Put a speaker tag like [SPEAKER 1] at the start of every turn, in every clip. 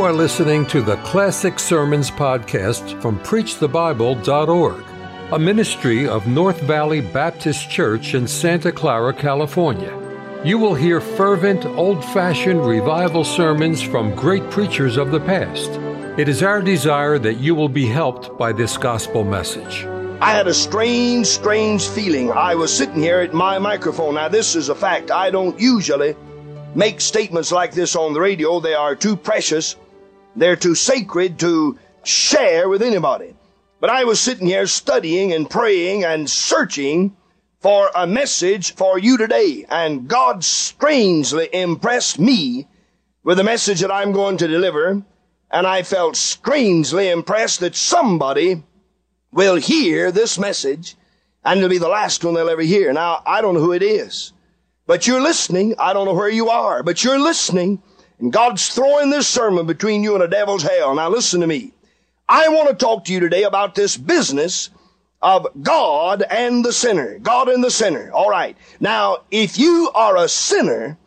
[SPEAKER 1] You are listening to the Classic Sermons podcast from PreachTheBible.org, a ministry of North Valley Baptist Church in Santa Clara, California. You will hear fervent, old fashioned revival sermons from great preachers of the past. It is our desire that you will be helped by this gospel message.
[SPEAKER 2] I had a strange, strange feeling. I was sitting here at my microphone. Now, this is a fact. I don't usually make statements like this on the radio. They are too precious. They're too sacred to share with anybody. But I was sitting here studying and praying and searching for a message for you today. And God strangely impressed me with the message that I'm going to deliver. And I felt strangely impressed that somebody will hear this message and it'll be the last one they'll ever hear. Now, I don't know who it is. But you're listening. I don't know where you are, but you're listening. And God's throwing this sermon between you and a devil's hell. Now listen to me. I want to talk to you today about this business of God and the sinner. God and the sinner. All right. Now, if you are a sinner,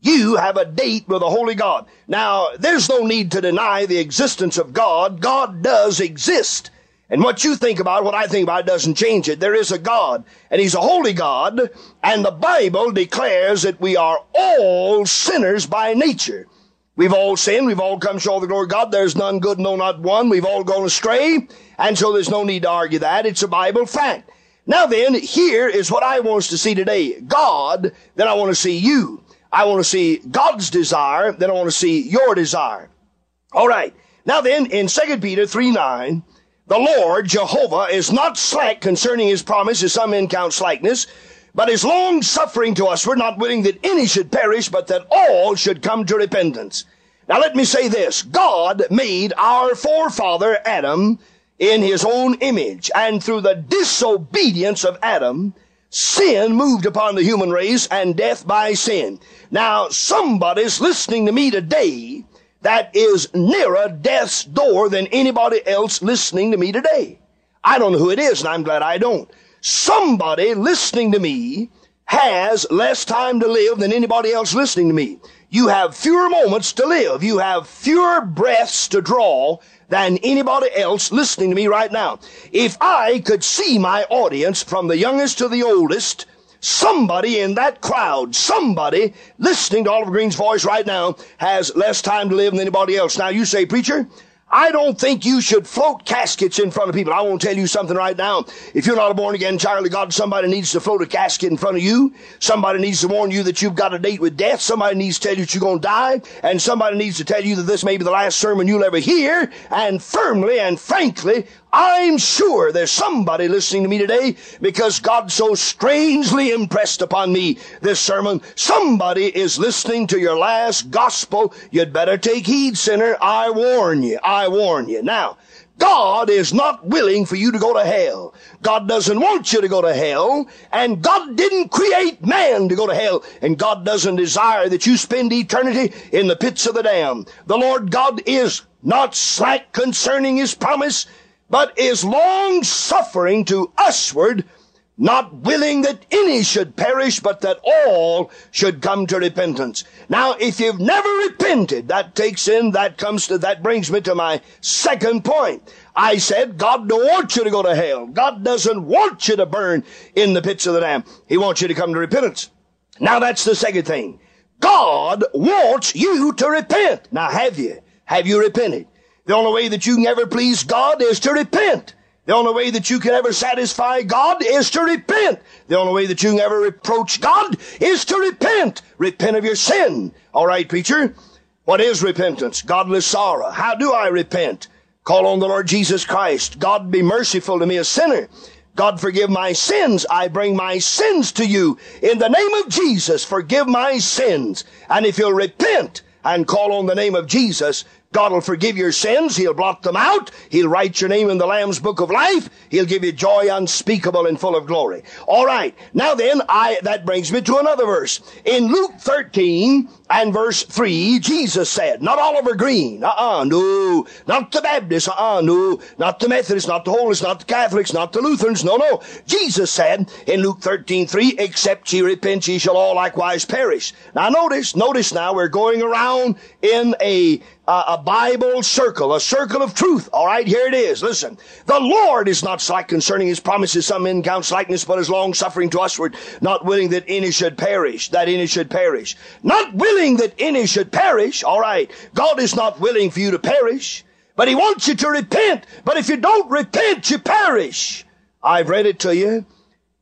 [SPEAKER 2] you have a date with a holy God. Now, there's no need to deny the existence of God. God does exist. And what you think about, what I think about doesn't change it. There is a God, and He's a holy God, and the Bible declares that we are all sinners by nature. We've all sinned, we've all come short of the glory of God. There's none good, no, not one. We've all gone astray, and so there's no need to argue that. It's a Bible fact. Now then, here is what I want us to see today. God, then I want to see you. I want to see God's desire, then I want to see your desire. All right. Now then, in 2 Peter 3 9, the Lord, Jehovah, is not slack concerning his promise, as some men count slackness, but is long suffering to us. We're not willing that any should perish, but that all should come to repentance. Now let me say this. God made our forefather Adam in his own image, and through the disobedience of Adam, sin moved upon the human race and death by sin. Now somebody's listening to me today that is nearer death's door than anybody else listening to me today. I don't know who it is, and I'm glad I don't. Somebody listening to me has less time to live than anybody else listening to me. You have fewer moments to live. You have fewer breaths to draw than anybody else listening to me right now. If I could see my audience from the youngest to the oldest, Somebody in that crowd, somebody listening to Oliver Greene's voice right now has less time to live than anybody else. Now you say, preacher, I don't think you should float caskets in front of people. I want to tell you something right now. If you're not a born again child of God, somebody needs to float a casket in front of you. Somebody needs to warn you that you've got a date with death. Somebody needs to tell you that you're going to die. And somebody needs to tell you that this may be the last sermon you'll ever hear. And firmly and frankly, I'm sure there's somebody listening to me today because God so strangely impressed upon me this sermon. Somebody is listening to your last gospel. You'd better take heed, sinner. I warn you. I warn you. Now, God is not willing for you to go to hell. God doesn't want you to go to hell, and God didn't create man to go to hell, and God doesn't desire that you spend eternity in the pits of the damned. The Lord God is not slack concerning His promise, but is long suffering to usward, not willing that any should perish, but that all should come to repentance. Now, if you've never repented, that takes in, that comes to, that brings me to my second point. I said, God don't want you to go to hell. God doesn't want you to burn in the pits of the damned. He wants you to come to repentance. Now that's the second thing. God wants you to repent. Now have you? Have you repented? The only way that you can ever please God is to repent. The only way that you can ever satisfy God is to repent. The only way that you can ever reproach God is to repent. Repent of your sin. All right, preacher. What is repentance? Godless sorrow. How do I repent? Call on the Lord Jesus Christ. God be merciful to me, a sinner. God forgive my sins. I bring my sins to you. In the name of Jesus, forgive my sins. And if you'll repent and call on the name of Jesus, God will forgive your sins. He'll blot them out. He'll write your name in the Lamb's book of life. He'll give you joy unspeakable and full of glory. All right. Now then, I, that brings me to another verse. In Luke 13 and verse 3, Jesus said, not Oliver Greene, uh-uh, no, not the Baptists, uh-uh, no, not the Methodists, not the Holists, not the Catholics, not the Lutherans, no, no. Jesus said in Luke 13, 3, except ye repent, ye shall all likewise perish. Now notice, notice now, we're going around in a uh, a Bible circle, a circle of truth. All right, here it is. Listen, the Lord is not slack concerning his promises. Some men count slackness, but is long suffering to usward, not willing that any should perish, that any should perish. Not willing that any should perish. All right, God is not willing for you to perish, but he wants you to repent. But if you don't repent, you perish. I've read it to you.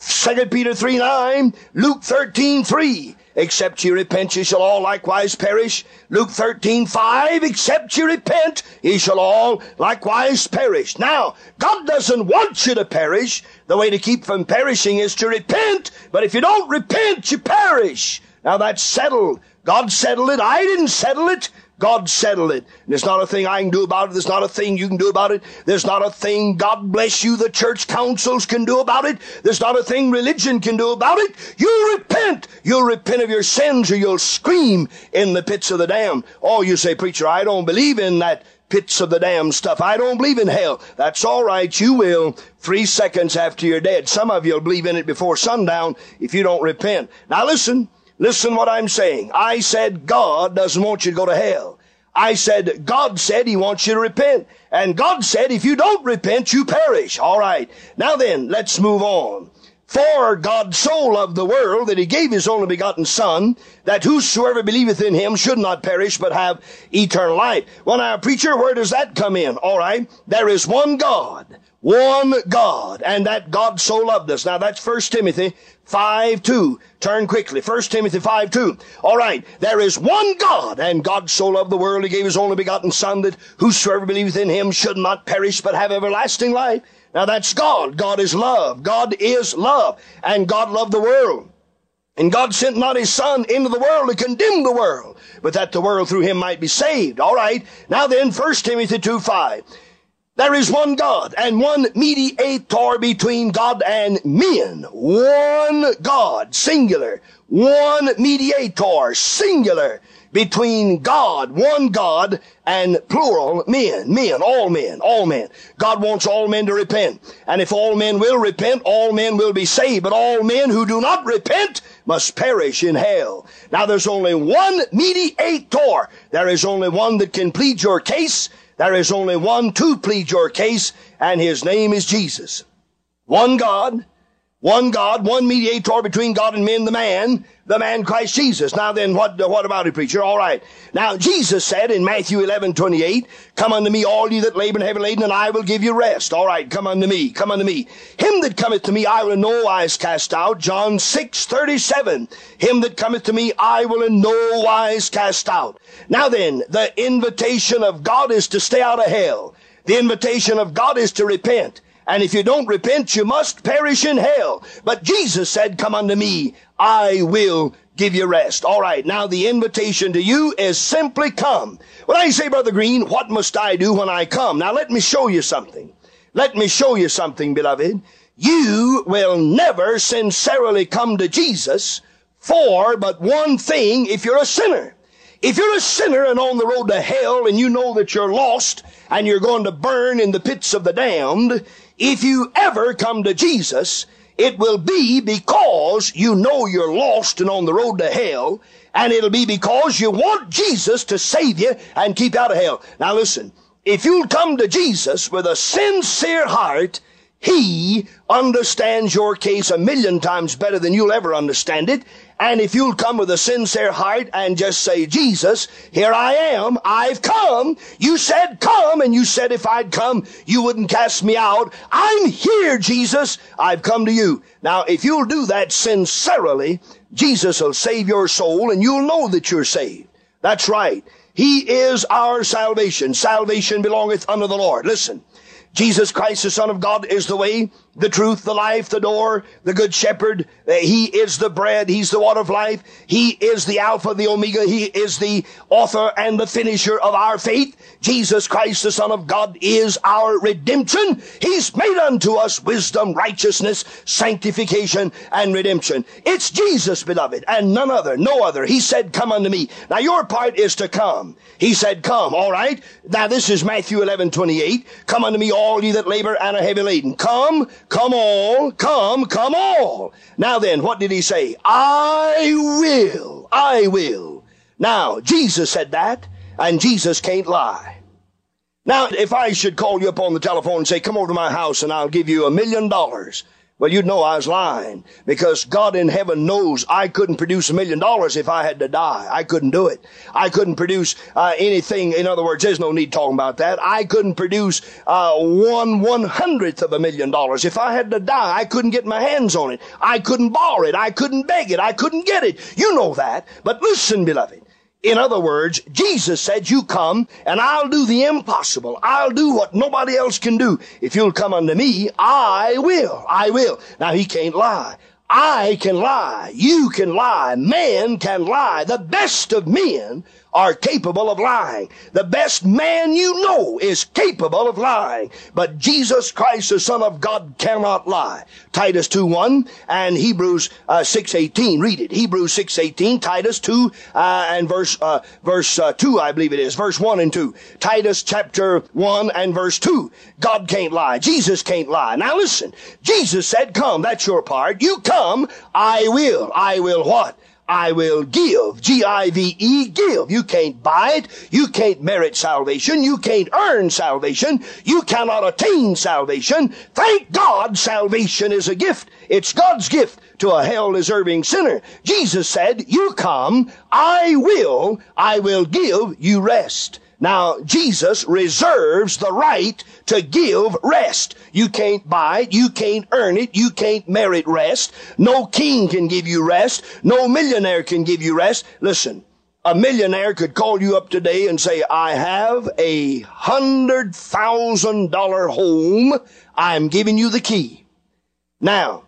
[SPEAKER 2] 2 Peter 3 9, Luke 13 3. Except ye repent, ye shall all likewise perish. Luke 13, 5, except ye repent, ye shall all likewise perish. Now, God doesn't want you to perish. The way to keep from perishing is to repent. But if you don't repent, you perish. Now that's settled. God settled it. I didn't settle it. God settled it. There's not a thing I can do about it. There's not a thing you can do about it. There's not a thing, God bless you, the church councils can do about it. There's not a thing religion can do about it. You'll repent. You'll repent of your sins or you'll scream in the pits of the damned. Oh, you say, preacher, I don't believe in that pits of the damned stuff. I don't believe in hell. That's all right. You will three seconds after you're dead. Some of you'll believe in it before sundown if you don't repent. Now listen. Listen what I'm saying. I said God doesn't want you to go to hell. I said God said He wants you to repent. And God said if you don't repent, you perish. All right. Now then, let's move on. For God so loved the world that he gave his only begotten Son, that whosoever believeth in him should not perish, but have eternal life. Well now, preacher, where does that come in? Alright, there is one God, one God, and that God so loved us. Now that's 1 Timothy 5 2. Turn quickly. 1 Timothy 5 2. All right. There is one God, and God so loved the world, he gave his only begotten Son, that whosoever believeth in him should not perish, but have everlasting life. Now that's God. God is love. God is love. And God loved the world. And God sent not his son into the world to condemn the world, but that the world through him might be saved. All right. Now then, 1 Timothy 2 5. There is one God and one mediator between God and men. One God, singular. One mediator, singular, between God, one God, and plural men, men, all men, all men. God wants all men to repent. And if all men will repent, all men will be saved. But all men who do not repent must perish in hell. Now there's only one mediator. There is only one that can plead your case, there is only one to plead your case, and his name is Jesus. One God, one God, one mediator between God and men, the man, the man Christ Jesus. Now then, what, what about it, preacher? All right. Now, Jesus said in Matthew 11, 28, Come unto me, all ye that labor and heavy laden, and I will give you rest. All right, come unto me, come unto me. Him that cometh to me, I will in no wise cast out. John 6, 37. Him that cometh to me, I will in no wise cast out. Now then, the invitation of God is to stay out of hell. The invitation of God is to repent. And if you don't repent, you must perish in hell. But Jesus said, come unto me. I will give you rest. All right. Now the invitation to you is simply come. When I say, Brother Greene, what must I do when I come? Now let me show you something. Let me show you something, beloved. You will never sincerely come to Jesus for but one thing if you're a sinner. If you're a sinner and on the road to hell and you know that you're lost and you're going to burn in the pits of the damned, if you ever come to Jesus, it will be because you know you're lost and on the road to hell, and it'll be because you want Jesus to save you and keep you out of hell. Now listen, if you'll come to Jesus with a sincere heart, He understands your case a million times better than you'll ever understand it, and if you'll come with a sincere heart and just say, Jesus, here I am. I've come. You said come, and you said if I'd come, you wouldn't cast me out. I'm here, Jesus. I've come to you. Now, if you'll do that sincerely, Jesus will save your soul and you'll know that you're saved. That's right. He is our salvation. Salvation belongeth unto the Lord. Listen. Jesus Christ, the Son of God, is the way, the truth, the life, the door, the good shepherd. Uh, he is the bread. He's the water of life. He is the Alpha, the Omega. He is the author and the finisher of our faith. Jesus Christ, the Son of God, is our redemption. He's made unto us wisdom, righteousness, sanctification, and redemption. It's Jesus, beloved, and none other, no other. He said, come unto me. Now your part is to come. He said, come, all right? Now this is Matthew 11, 28. Come unto me all ye that labor and are heavy laden. Come, Come all, come, come all. Now then, what did he say? I will, I will. Now, Jesus said that, and Jesus can't lie. Now, if I should call you up on the telephone and say, come over to my house and I'll give you a million dollars, well, you'd know I was lying because God in heaven knows I couldn't produce a million dollars if I had to die. I couldn't do it. I couldn't produce uh, anything. In other words, there's no need talking about that. I couldn't produce uh, one one hundredth of a million dollars if I had to die. I couldn't get my hands on it. I couldn't borrow it. I couldn't beg it. I couldn't get it. You know that. But listen, beloved. In other words, Jesus said, you come and I'll do the impossible. I'll do what nobody else can do. If you'll come unto me, I will. I will. Now he can't lie. I can lie. You can lie. Man can lie. The best of men are capable of lying. The best man you know is capable of lying. But Jesus Christ, the Son of God, cannot lie. Titus 2.1 and Hebrews uh, 6.18. Read it. Hebrews 6.18, Titus 2 uh, and verse, uh, verse uh, 2, I believe it is. Verse 1 and 2. Titus chapter 1 and verse 2. God can't lie. Jesus can't lie. Now listen. Jesus said, come. That's your part. You come. I will. I will what? I will give. G-I-V-E, give. You can't buy it. You can't merit salvation. You can't earn salvation. You cannot attain salvation. Thank God salvation is a gift. It's God's gift to a hell-deserving sinner. Jesus said, you come, I will, I will give you rest. Now, Jesus reserves the right to give rest. You can't buy it. You can't earn it. You can't merit rest. No king can give you rest. No millionaire can give you rest. Listen, a millionaire could call you up today and say, I have a hundred thousand dollar home. I'm giving you the key. Now,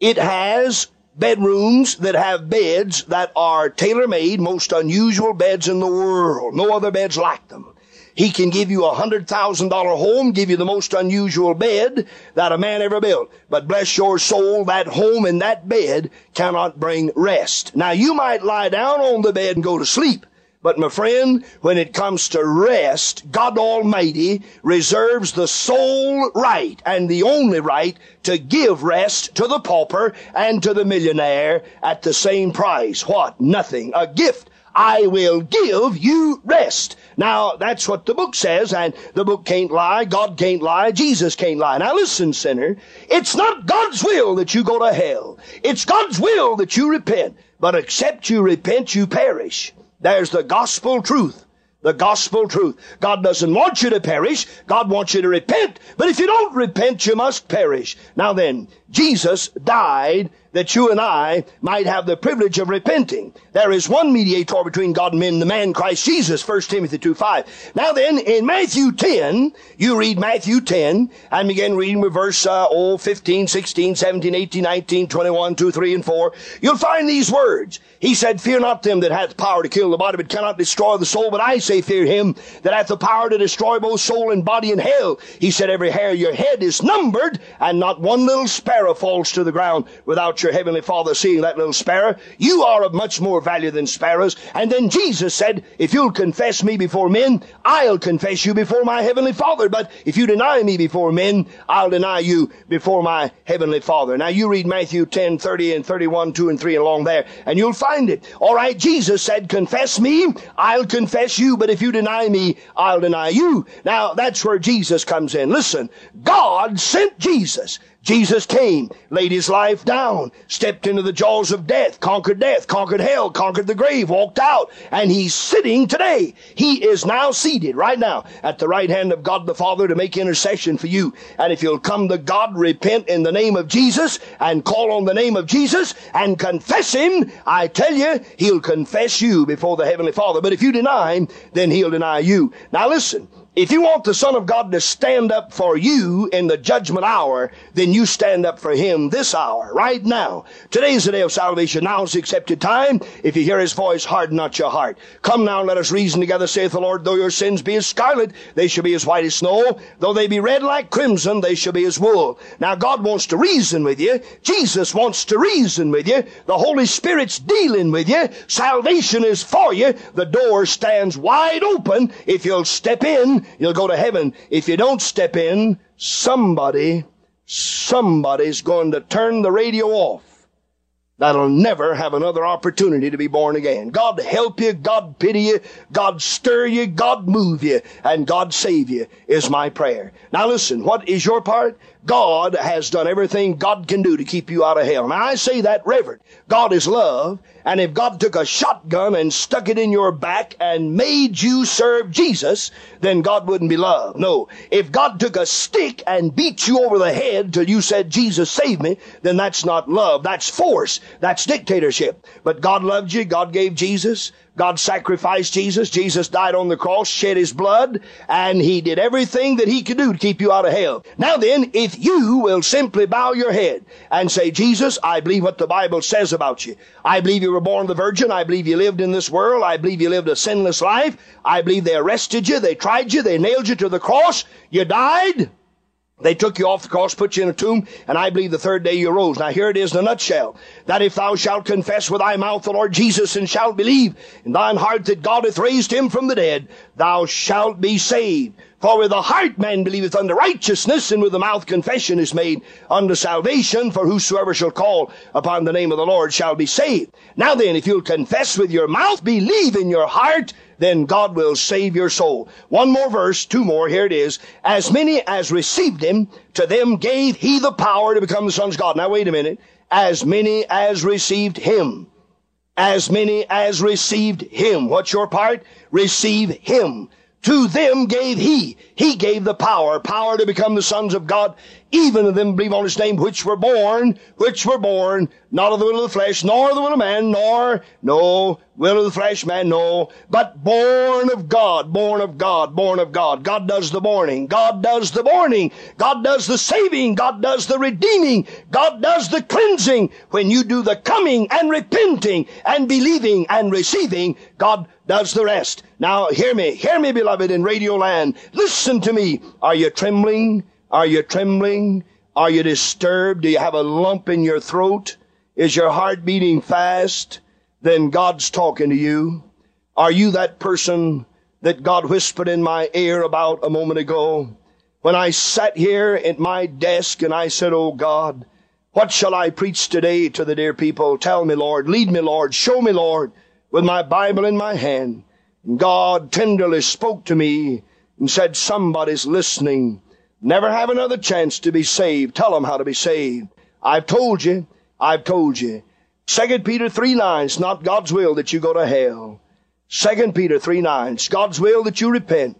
[SPEAKER 2] it has bedrooms that have beds that are tailor-made, most unusual beds in the world. No other beds like them. He can give you a hundred thousand dollar home, give you the most unusual bed that a man ever built. But bless your soul, that home and that bed cannot bring rest. Now you might lie down on the bed and go to sleep. But my friend, when it comes to rest, God Almighty reserves the sole right and the only right to give rest to the pauper and to the millionaire at the same price. What? Nothing. A gift. I will give you rest. Now, that's what the book says, and the book can't lie, God can't lie, Jesus can't lie. Now listen, sinner, it's not God's will that you go to hell. It's God's will that you repent. But except you repent, you perish. There's the gospel truth. The gospel truth. God doesn't want you to perish. God wants you to repent. But if you don't repent, you must perish. Now then, Jesus died that you and I might have the privilege of repenting. There is one mediator between God and men, the man Christ Jesus, 1 Timothy 2 5. Now then, in Matthew 10, you read Matthew 10 and begin reading with verse uh, oh, 15, 16, 17, 18, 19, 21, 2, 3, and 4. You'll find these words. He said, Fear not them that hath power to kill the body, but cannot destroy the soul. But I say, Fear him that hath the power to destroy both soul and body in hell. He said, Every hair of your head is numbered, and not one little sparrow falls to the ground without your heavenly Father seeing that little sparrow. You are of much more value than sparrows. And then Jesus said, if you'll confess me before men, I'll confess you before my heavenly Father. But if you deny me before men, I'll deny you before my heavenly Father. Now you read Matthew 10, 30 and 31, 2 and 3 along there, and you'll find it. All right, Jesus said, confess me, I'll confess you, but if you deny me, I'll deny you. Now that's where Jesus comes in. Listen, God sent Jesus. Jesus came, laid his life down, stepped into the jaws of death, conquered death, conquered hell, conquered the grave, walked out, and he's sitting today. He is now seated right now at the right hand of God the Father to make intercession for you. And if you'll come to God, repent in the name of Jesus and call on the name of Jesus and confess him, I tell you, he'll confess you before the Heavenly Father. But if you deny him, then he'll deny you. Now listen, if you want the Son of God to stand up for you in the judgment hour, then you stand up for Him this hour, right now. Today is the day of salvation. Now is the accepted time. If you hear His voice, harden not your heart. Come now, let us reason together, saith the Lord. Though your sins be as scarlet, they shall be as white as snow. Though they be red like crimson, they shall be as wool. Now God wants to reason with you. Jesus wants to reason with you. The Holy Spirit's dealing with you. Salvation is for you. The door stands wide open if you'll step in you'll go to heaven. If you don't step in, somebody, somebody's going to turn the radio off that'll never have another opportunity to be born again. God help you, God pity you, God stir you, God move you, and God save you is my prayer. Now listen, what is your part? God has done everything God can do to keep you out of hell. Now I say that reverent. God is love, and if God took a shotgun and stuck it in your back and made you serve Jesus, then God wouldn't be love. No. If God took a stick and beat you over the head till you said, Jesus save me, then that's not love. That's force. That's dictatorship. But God loved you. God gave Jesus. God sacrificed Jesus. Jesus died on the cross, shed his blood, and he did everything that he could do to keep you out of hell. Now then, if you will simply bow your head and say, Jesus, I believe what the Bible says about you. I believe you were born of the Virgin. I believe you lived in this world. I believe you lived a sinless life. I believe they arrested you. They tried you. They nailed you to the cross. You died. They took you off the cross, put you in a tomb, and I believe the third day you rose. Now here it is in a nutshell. That if thou shalt confess with thy mouth the Lord Jesus and shalt believe in thine heart that God hath raised him from the dead, thou shalt be saved. For with the heart man believeth unto righteousness, and with the mouth confession is made unto salvation. For whosoever shall call upon the name of the Lord shall be saved. Now then, if you'll confess with your mouth, believe in your heart, then God will save your soul. One more verse, two more, here it is. As many as received him, to them gave he the power to become the sons of God. Now wait a minute. As many as received him. As many as received him. What's your part? Receive him. To them gave he. He gave the power, power to become the sons of God, even of them believe on his name, which were born, which were born, not of the will of the flesh, nor the will of man, nor, no, will of the flesh, man, no, but born of God, born of God, born of God. God does the borning. God does the borning. God does the saving. God does the redeeming. God does the cleansing. When you do the coming and repenting and believing and receiving, God does the rest. Now hear me, hear me beloved in radio land. Listen to me. Are you trembling? Are you trembling? Are you disturbed? Do you have a lump in your throat? Is your heart beating fast? Then God's talking to you. Are you that person that God whispered in my ear about a moment ago? When I sat here at my desk and I said, Oh God, what shall I preach today to the dear people? Tell me, Lord. Lead me, Lord. Show me, Lord, with my Bible in my hand. And God tenderly spoke to me and said, somebody's listening never have another chance to be saved. Tell them how to be saved. I've told you. I've told you. 2 Peter 3 9, it's not God's will that you go to hell. 2 Peter 3 9, it's God's will that you repent.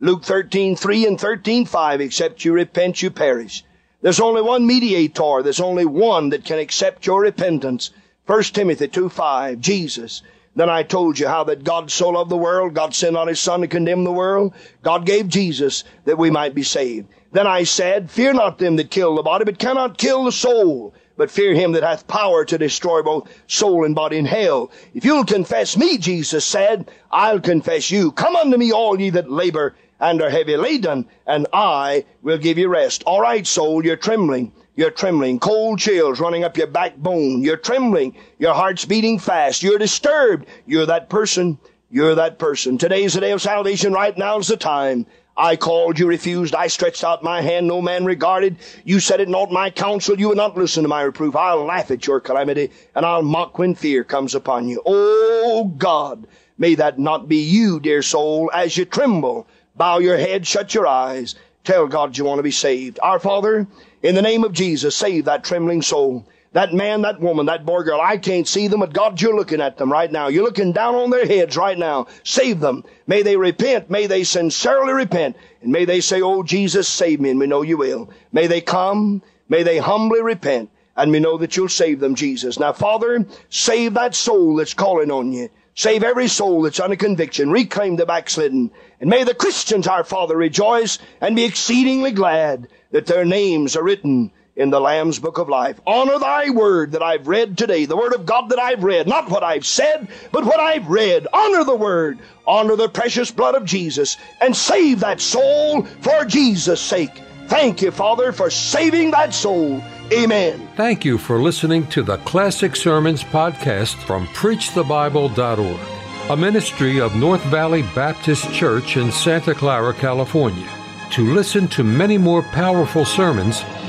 [SPEAKER 2] Luke 13 3 and 13 5, except you repent, you perish. There's only one mediator. There's only one that can accept your repentance. 1 Timothy 2 5, Jesus. Then I told you how that God so loved the world, God sent on his son to condemn the world. God gave Jesus that we might be saved. Then I said, Fear not them that kill the body, but cannot kill the soul. But fear him that hath power to destroy both soul and body in hell. If you'll confess me, Jesus said, I'll confess you. Come unto me, all ye that labor and are heavy laden, and I will give you rest. All right, soul, you're trembling. You're trembling. Cold chills running up your backbone. You're trembling. Your heart's beating fast. You're disturbed. You're that person. You're that person. Today's the day of salvation. Right now's the time. I called, you refused. I stretched out my hand, no man regarded. You said it not my counsel, you would not listen to my reproof. I'll laugh at your calamity, and I'll mock when fear comes upon you. Oh God, may that not be you, dear soul, as you tremble. Bow your head, shut your eyes. Tell God you want to be saved. Our Father, in the name of Jesus, save that trembling soul. That man, that woman, that boy, girl, I can't see them, but God, you're looking at them right now. You're looking down on their heads right now. Save them. May they repent. May they sincerely repent. And may they say, Oh, Jesus, save me. And we know you will. May they come. May they humbly repent. And we know that you'll save them, Jesus. Now, Father, save that soul that's calling on you. Save every soul that's under conviction. Reclaim the backslidden. And may the Christians, our Father, rejoice and be exceedingly glad that their names are written in the Lamb's Book of Life. Honor thy word that I've read today, the word of God that I've read, not what I've said, but what I've read. Honor the word, honor the precious blood of Jesus, and save that soul for Jesus' sake. Thank you, Father, for saving that soul. Amen.
[SPEAKER 1] Thank you for listening to the Classic Sermons podcast from PreachTheBible.org, a ministry of North Valley Baptist Church in Santa Clara, California. To listen to many more powerful sermons,